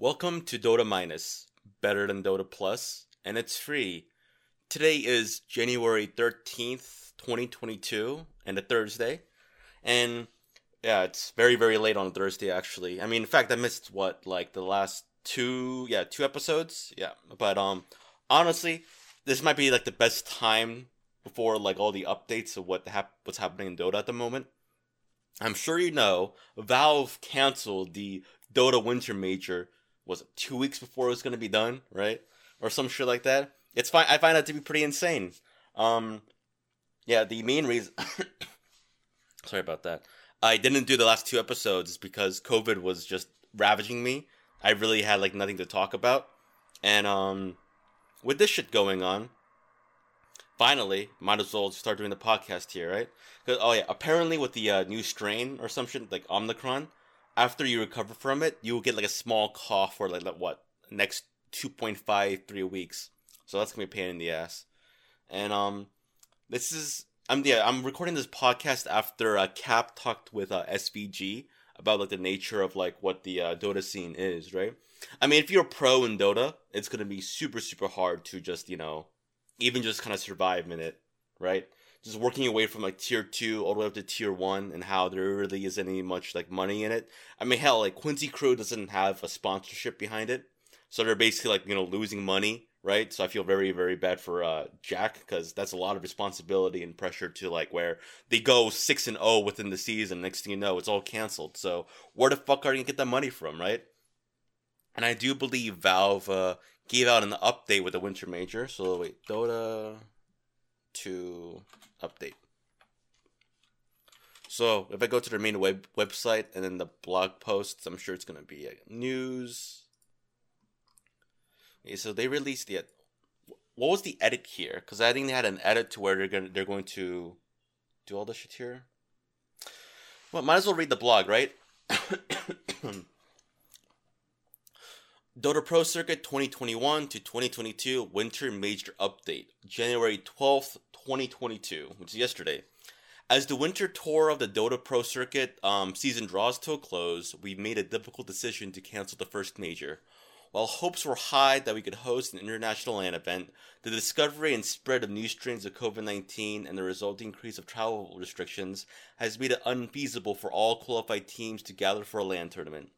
Welcome to Dota Minus, better than Dota Plus, and it's free. Today is January 13th, 2022, and a Thursday. And yeah, it's very, very late on Thursday, actually. I mean, in fact, I missed what, like the last two, yeah, two episodes? Yeah. But, um, honestly, this might be like the best time before like all the updates of what hap- what's happening in Dota at the moment. I'm sure you know Valve canceled the Dota Winter Major was it two weeks before it was going to be done, right? Or some shit like that. It's fine. I find that to be pretty insane. Um, yeah, the main reason. sorry about that. I didn't do the last two episodes because COVID was just ravaging me. I really had like nothing to talk about, and um, with this shit going on, finally, might as well start doing the podcast here, right? Because oh yeah, apparently with the uh, new strain or some shit like Omicron, after you recover from it, you will get like a small cough for like, what next 2.5 3 weeks. So that's gonna be a pain in the ass. And um, this is I'm yeah I'm recording this podcast after uh, Cap talked with uh, SVG about like the nature of like what the uh, Dota scene is, right? I mean, if you're a pro in Dota, it's gonna be super super hard to just you know even just kind of survive in it, right? Just working away from like tier two all the way up to tier one, and how there really isn't any much like money in it. I mean, hell, like Quincy Crew doesn't have a sponsorship behind it, so they're basically like you know losing money, right? So I feel very very bad for uh, Jack because that's a lot of responsibility and pressure to like where they go six and zero oh within the season. Next thing you know, it's all canceled. So where the fuck are you gonna get that money from, right? And I do believe Valve uh, gave out an update with the Winter Major. So wait, Dota 2 update. So if I go to their main web website and then the blog posts, I'm sure it's gonna be news. Okay, so they released the. What was the edit here? Because I think they had an edit to where they're gonna they're going to do all the shit here. Well, might as well read the blog, right? Dota Pro Circuit 2021 to 2022 Winter Major Update, January 12th, 2022, which is yesterday. As the winter tour of the Dota Pro Circuit um, season draws to a close, we made a difficult decision to cancel the first major. While hopes were high that we could host an international LAN event, the discovery and spread of new strains of COVID 19 and the resulting increase of travel restrictions has made it unfeasible for all qualified teams to gather for a LAN tournament.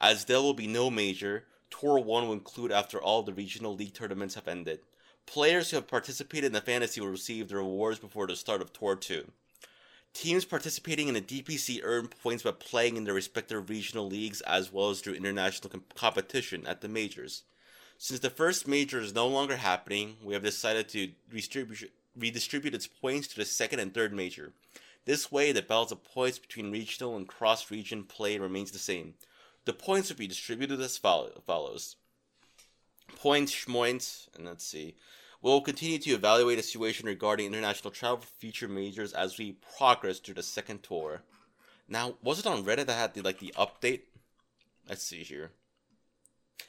As there will be no major, Tour 1 will include after all the regional league tournaments have ended. Players who have participated in the fantasy will receive their rewards before the start of Tour 2. Teams participating in the DPC earn points by playing in their respective regional leagues as well as through international com- competition at the majors. Since the first major is no longer happening, we have decided to redistribute, redistribute its points to the second and third major. This way, the balance of points between regional and cross region play remains the same. The points will be distributed as follow- follows. Points, schmoints, and let's see. We'll continue to evaluate the situation regarding international travel for future majors as we progress through the second tour. Now, was it on Reddit that had the like the update? Let's see here.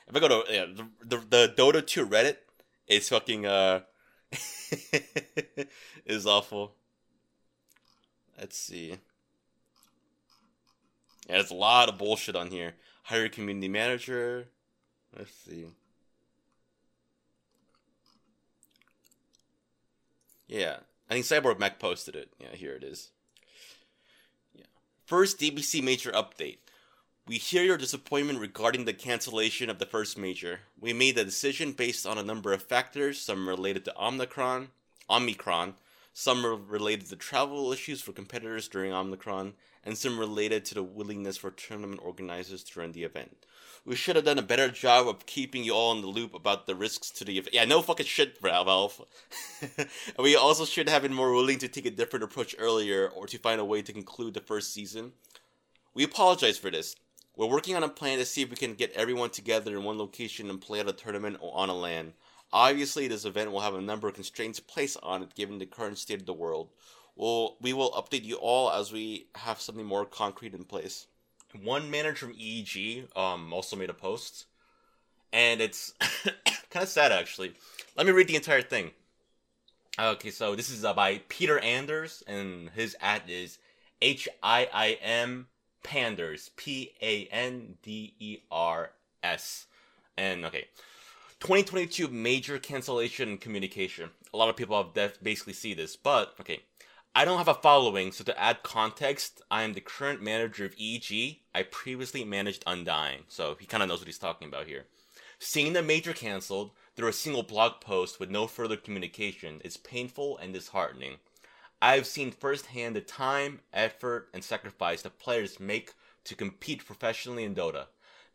If I go to yeah, the, the, the Dota 2 Reddit, it's fucking uh is awful. Let's see. Yeah, there's a lot of bullshit on here. Hire a community manager. Let's see. Yeah, I think Cyborgmatt posted it. Yeah, here it is. Yeah. First DPC major update. We hear your disappointment regarding the cancellation of the first major. We made the decision based on a number of factors, some related to Omicron, Omicron, some related to travel issues for competitors during Omicron, and some related to the willingness for tournament organizers to run the event. We should have done a better job of keeping you all in the loop about the risks to the event. Yeah, no fucking shit, Valve. we also should have been more willing to take a different approach earlier or to find a way to conclude the first season. We apologize for this. We're working on a plan to see if we can get everyone together in one location and play at a tournament on a LAN. Obviously, this event will have a number of constraints placed on it given the current state of the world. We'll, we will update you all as we have something more concrete in place one manager from EG um, also made a post, and it's kind of sad actually. Let me read the entire thing. Okay, so this is uh, by Peter Anders, and his ad is H I I M Panders P A N D E R S. And okay, 2022 major cancellation communication. A lot of people have def- basically see this, but okay. I don't have a following, so to add context, I am the current manager of EG. I previously managed Undying, so he kind of knows what he's talking about here. Seeing the major canceled through a single blog post with no further communication is painful and disheartening. I've seen firsthand the time, effort, and sacrifice that players make to compete professionally in Dota.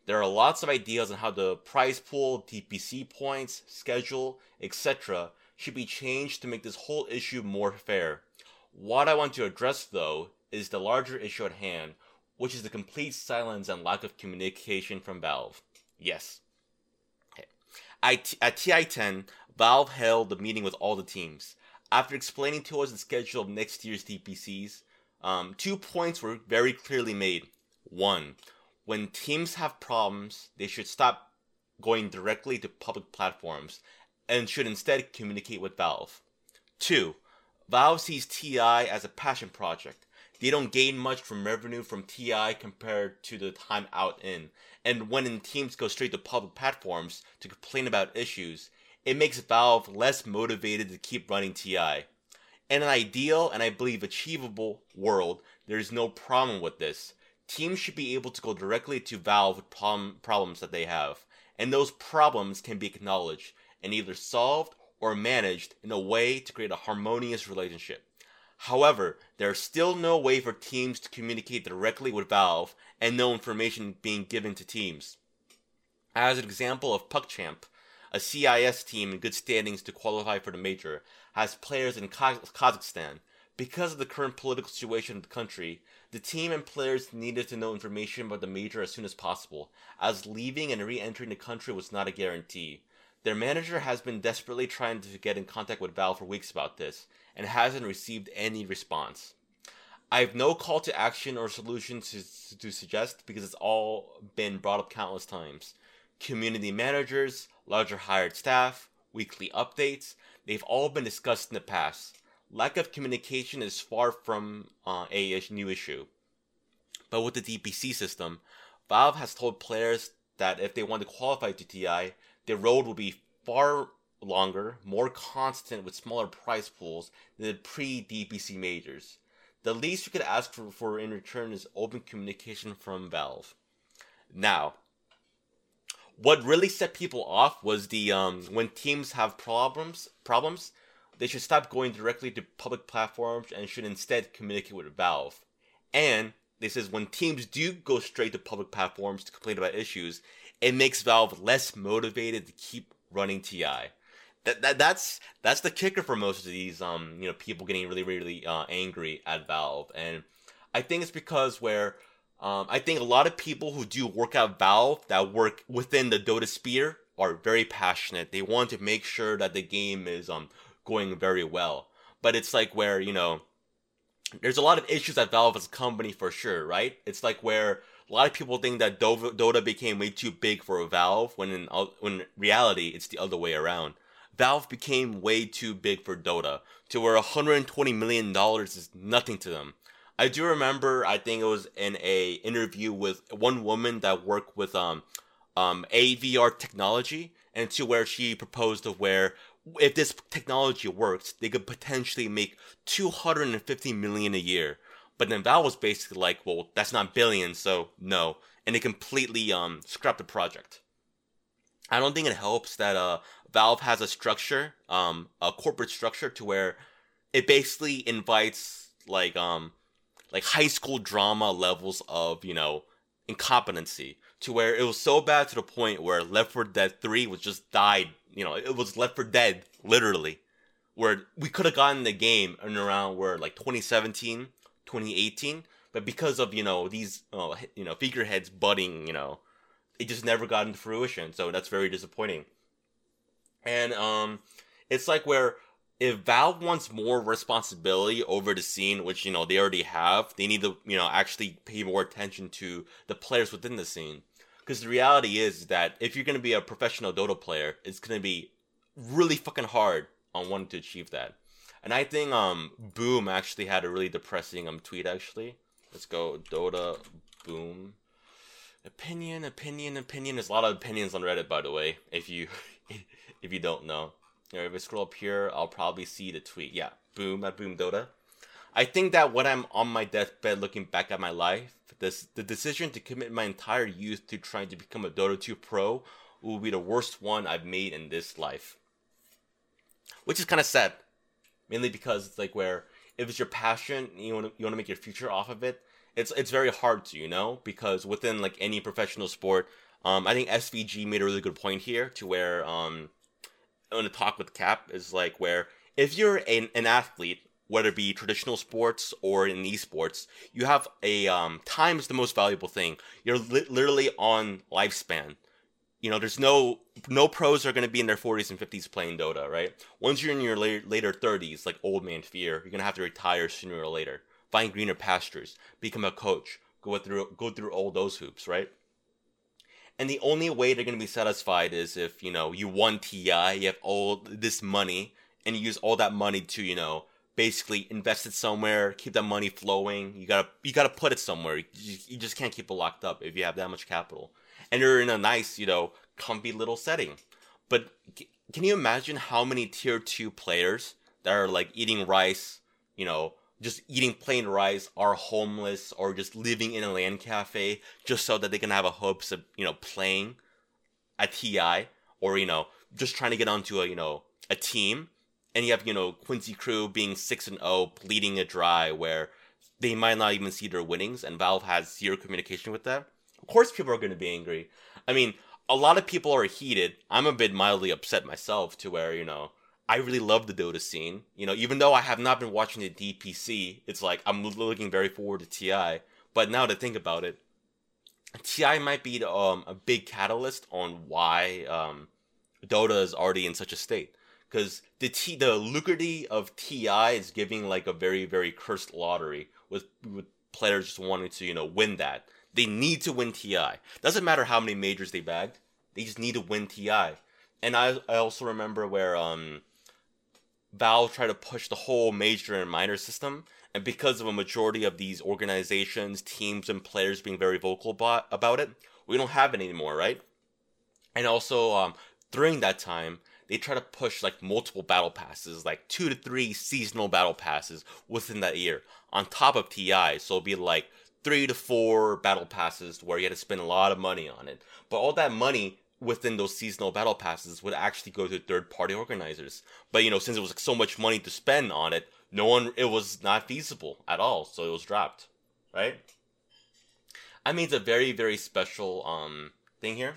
There are lots of ideas on how the prize pool, DPC points, schedule, etc. should be changed to make this whole issue more fair. What I want to address, though, is the larger issue at hand, which is the complete silence and lack of communication from Valve. Yes. Okay. At, at TI10, Valve held a meeting with all the teams. After explaining to us the schedule of next year's DPCs, um, two points were very clearly made. One, when teams have problems, they should stop going directly to public platforms and should instead communicate with Valve. Two, Valve sees TI as a passion project. They don't gain much from revenue from TI compared to the time out in. And when teams go straight to public platforms to complain about issues, it makes Valve less motivated to keep running TI. In an ideal and I believe achievable world, there is no problem with this. Teams should be able to go directly to Valve with problem, problems that they have, and those problems can be acknowledged and either solved or managed in a way to create a harmonious relationship. However, there is still no way for teams to communicate directly with Valve and no information being given to teams. As an example of PuckChamp, a CIS team in good standings to qualify for the major, has players in Kazakhstan. Because of the current political situation of the country, the team and players needed to know information about the major as soon as possible, as leaving and re entering the country was not a guarantee. Their manager has been desperately trying to get in contact with Val for weeks about this, and hasn't received any response. I have no call to action or solution to, to suggest because it's all been brought up countless times. Community managers, larger hired staff, weekly updates, they've all been discussed in the past. Lack of communication is far from uh, a new issue. But with the DPC system, Valve has told players that if they want to qualify to TI, the road will be far longer, more constant with smaller price pools than the pre DPC majors. The least you could ask for, for in return is open communication from Valve. Now, what really set people off was the um, when teams have problems problems, they should stop going directly to public platforms and should instead communicate with Valve. And this is when teams do go straight to public platforms to complain about issues, it makes Valve less motivated to keep running TI. That, that that's that's the kicker for most of these um you know people getting really really uh, angry at Valve, and I think it's because where um, I think a lot of people who do work at Valve that work within the Dota sphere are very passionate. They want to make sure that the game is um going very well. But it's like where you know there's a lot of issues at Valve as a company for sure, right? It's like where a lot of people think that Dota became way too big for Valve when in when in reality it's the other way around. Valve became way too big for Dota to where 120 million dollars is nothing to them. I do remember I think it was in a interview with one woman that worked with um um AVR technology and to where she proposed of where if this technology works, they could potentially make 250 million a year but then Valve was basically like, well, that's not billions, so no. And they completely um scrapped the project. I don't think it helps that uh Valve has a structure, um, a corporate structure to where it basically invites like um like high school drama levels of, you know, incompetency to where it was so bad to the point where Left 4 Dead 3 was just died, you know, it was Left 4 Dead literally where we could have gotten the game in around where like 2017 2018, but because of you know these uh, you know figureheads budding, you know, it just never got into fruition. So that's very disappointing. And um, it's like where if Valve wants more responsibility over the scene, which you know they already have, they need to you know actually pay more attention to the players within the scene. Because the reality is that if you're gonna be a professional Dota player, it's gonna be really fucking hard on wanting to achieve that. And I think um Boom actually had a really depressing um tweet actually. Let's go Dota Boom. opinion, opinion, opinion. There's a lot of opinions on Reddit, by the way. If you if you don't know, you know, if I scroll up here, I'll probably see the tweet. Yeah, boom at Boom Dota. I think that when I'm on my deathbed looking back at my life, this the decision to commit my entire youth to trying to become a Dota 2 pro will be the worst one I've made in this life. Which is kind of sad, mainly because it's like where if it's your passion, you want to you want to make your future off of it. It's it's very hard to you know because within like any professional sport, um, I think SVG made a really good point here to where um, on the talk with Cap is like where if you're an, an athlete whether it be traditional sports or in esports, you have a um, time is the most valuable thing. You're li- literally on lifespan. You know, there's no no pros are going to be in their 40s and 50s playing Dota, right? Once you're in your later, later 30s, like old man fear, you're going to have to retire sooner or later. Find greener pastures, become a coach, go through go through all those hoops, right? And the only way they're going to be satisfied is if, you know, you won TI, you have all this money, and you use all that money to, you know, basically invest it somewhere, keep that money flowing. You gotta you gotta put it somewhere. You, you just can't keep it locked up if you have that much capital. And you're in a nice, you know, comfy little setting. But can you imagine how many tier two players that are like eating rice, you know, just eating plain rice, are homeless or just living in a LAN cafe just so that they can have a hopes of you know playing at TI or you know just trying to get onto a you know a team and you have you know Quincy Crew being six and zero, oh, bleeding it dry, where they might not even see their winnings, and Valve has zero communication with them. Of course, people are going to be angry. I mean, a lot of people are heated. I'm a bit mildly upset myself, to where you know I really love the Dota scene. You know, even though I have not been watching the DPC, it's like I'm looking very forward to TI. But now to think about it, TI might be um, a big catalyst on why um, Dota is already in such a state because the T the lucrative of TI is giving like a very very cursed lottery with with players just wanting to you know win that. They need to win TI. Doesn't matter how many majors they bagged. They just need to win TI. And I I also remember where um Valve tried to push the whole major and minor system, and because of a majority of these organizations, teams, and players being very vocal about, it, we don't have it anymore, right? And also, um, during that time, they try to push like multiple battle passes, like two to three seasonal battle passes within that year on top of TI. So it'll be like three to four battle passes where you had to spend a lot of money on it. But all that money within those seasonal battle passes would actually go to third party organizers. But you know, since it was like, so much money to spend on it, no one it was not feasible at all, so it was dropped. Right? I mean it's a very, very special um thing here.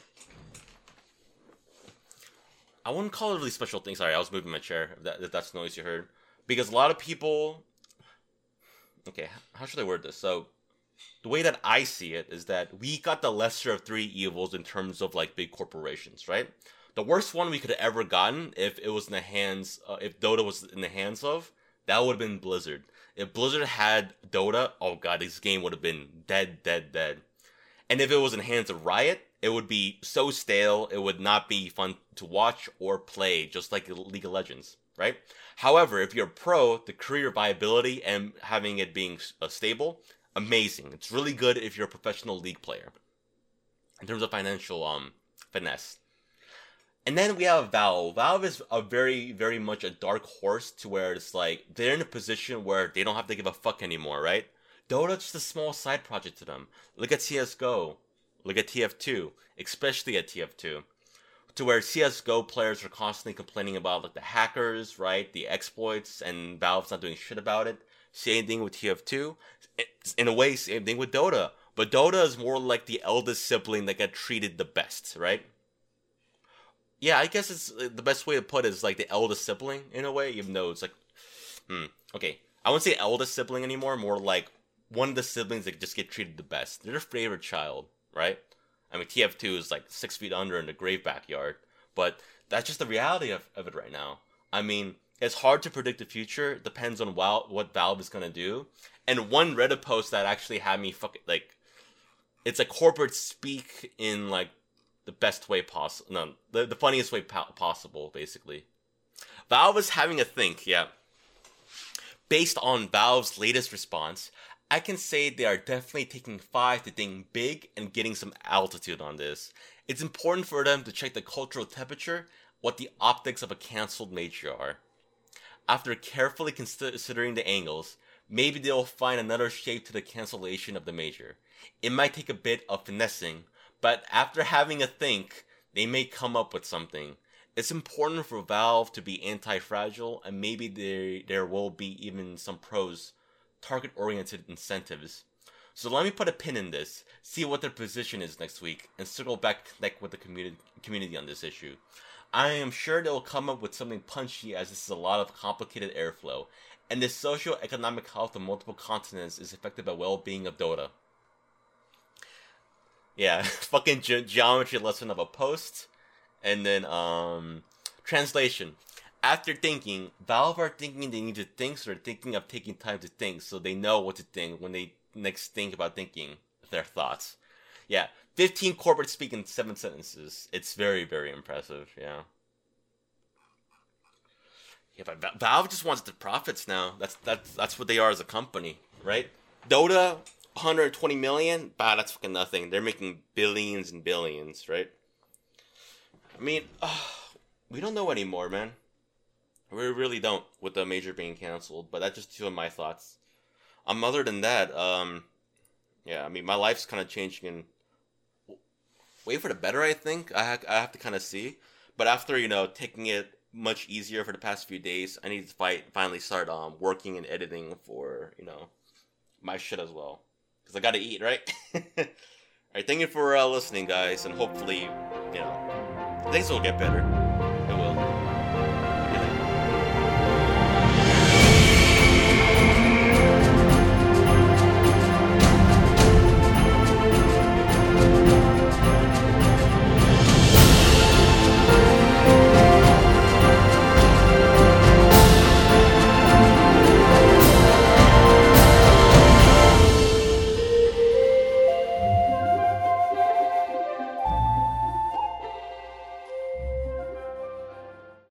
I wouldn't call it a really special thing. Sorry, I was moving my chair. If, that, if that's the noise you heard, because a lot of people. Okay, how should I word this? So, the way that I see it is that we got the lesser of three evils in terms of like big corporations, right? The worst one we could have ever gotten if it was in the hands, uh, if Dota was in the hands of, that would have been Blizzard. If Blizzard had Dota, oh god, this game would have been dead, dead, dead. And if it was in the hands of Riot, it would be so stale, it would not be fun to watch or play, just like League of Legends, right? However, if you're pro, the career viability and having it being uh, stable, amazing. It's really good if you're a professional league player in terms of financial um finesse. And then we have Valve. Valve is a very, very much a dark horse to where it's like they're in a position where they don't have to give a fuck anymore, right? Dota's just a small side project to them. Look at CSGO. Look at TF2, especially at TF2, to where CS:GO players are constantly complaining about like the hackers, right, the exploits, and Valve's not doing shit about it. Same thing with TF2. It's, in a way, same thing with Dota. But Dota is more like the eldest sibling that got treated the best, right? Yeah, I guess it's uh, the best way to put it is like the eldest sibling in a way, even though it's like, hmm, okay. I wouldn't say eldest sibling anymore, more like one of the siblings that just get treated the best. They're their favorite child right? I mean, TF2 is like six feet under in the grave backyard, but that's just the reality of, of it right now. I mean, it's hard to predict the future. Depends on Val- what Valve is gonna do. And one Reddit post that actually had me fucking like, it's a corporate speak in like the best way possible. No, the, the funniest way po- possible, basically. Valve is having a think, yeah. Based on Valve's latest response, I can say they are definitely taking five to think big and getting some altitude on this. It's important for them to check the cultural temperature, what the optics of a cancelled major are. After carefully considering the angles, maybe they'll find another shape to the cancellation of the major. It might take a bit of finessing, but after having a think, they may come up with something. It's important for Valve to be anti-fragile, and maybe there there will be even some pros target-oriented incentives. So let me put a pin in this, see what their position is next week, and circle back connect with the community community on this issue. I am sure they'll come up with something punchy as this is a lot of complicated airflow, and the socio-economic health of multiple continents is affected by well-being of Dota. Yeah, fucking ge- geometry lesson of a post, and then um translation. After thinking, Valve are thinking they need to think, so they're thinking of taking time to think, so they know what to think when they next think about thinking their thoughts. Yeah, 15 corporate speak in seven sentences. It's very, very impressive. Yeah. Yeah, but Valve just wants the profits now. That's that's that's what they are as a company, right? Dota, 120 million. Bah, that's fucking nothing. They're making billions and billions, right? I mean, uh, we don't know anymore, man. We really don't with the major being canceled. But that's just two of my thoughts. Um, other than that, um, yeah, I mean, my life's kind of changing in way for the better. I think I ha- I have to kind of see. But after you know taking it much easier for the past few days, I need to fight finally start um working and editing for you know my shit as well because I got to eat, right? All right, thank you for uh, listening, guys, and hopefully, you know, things will get better.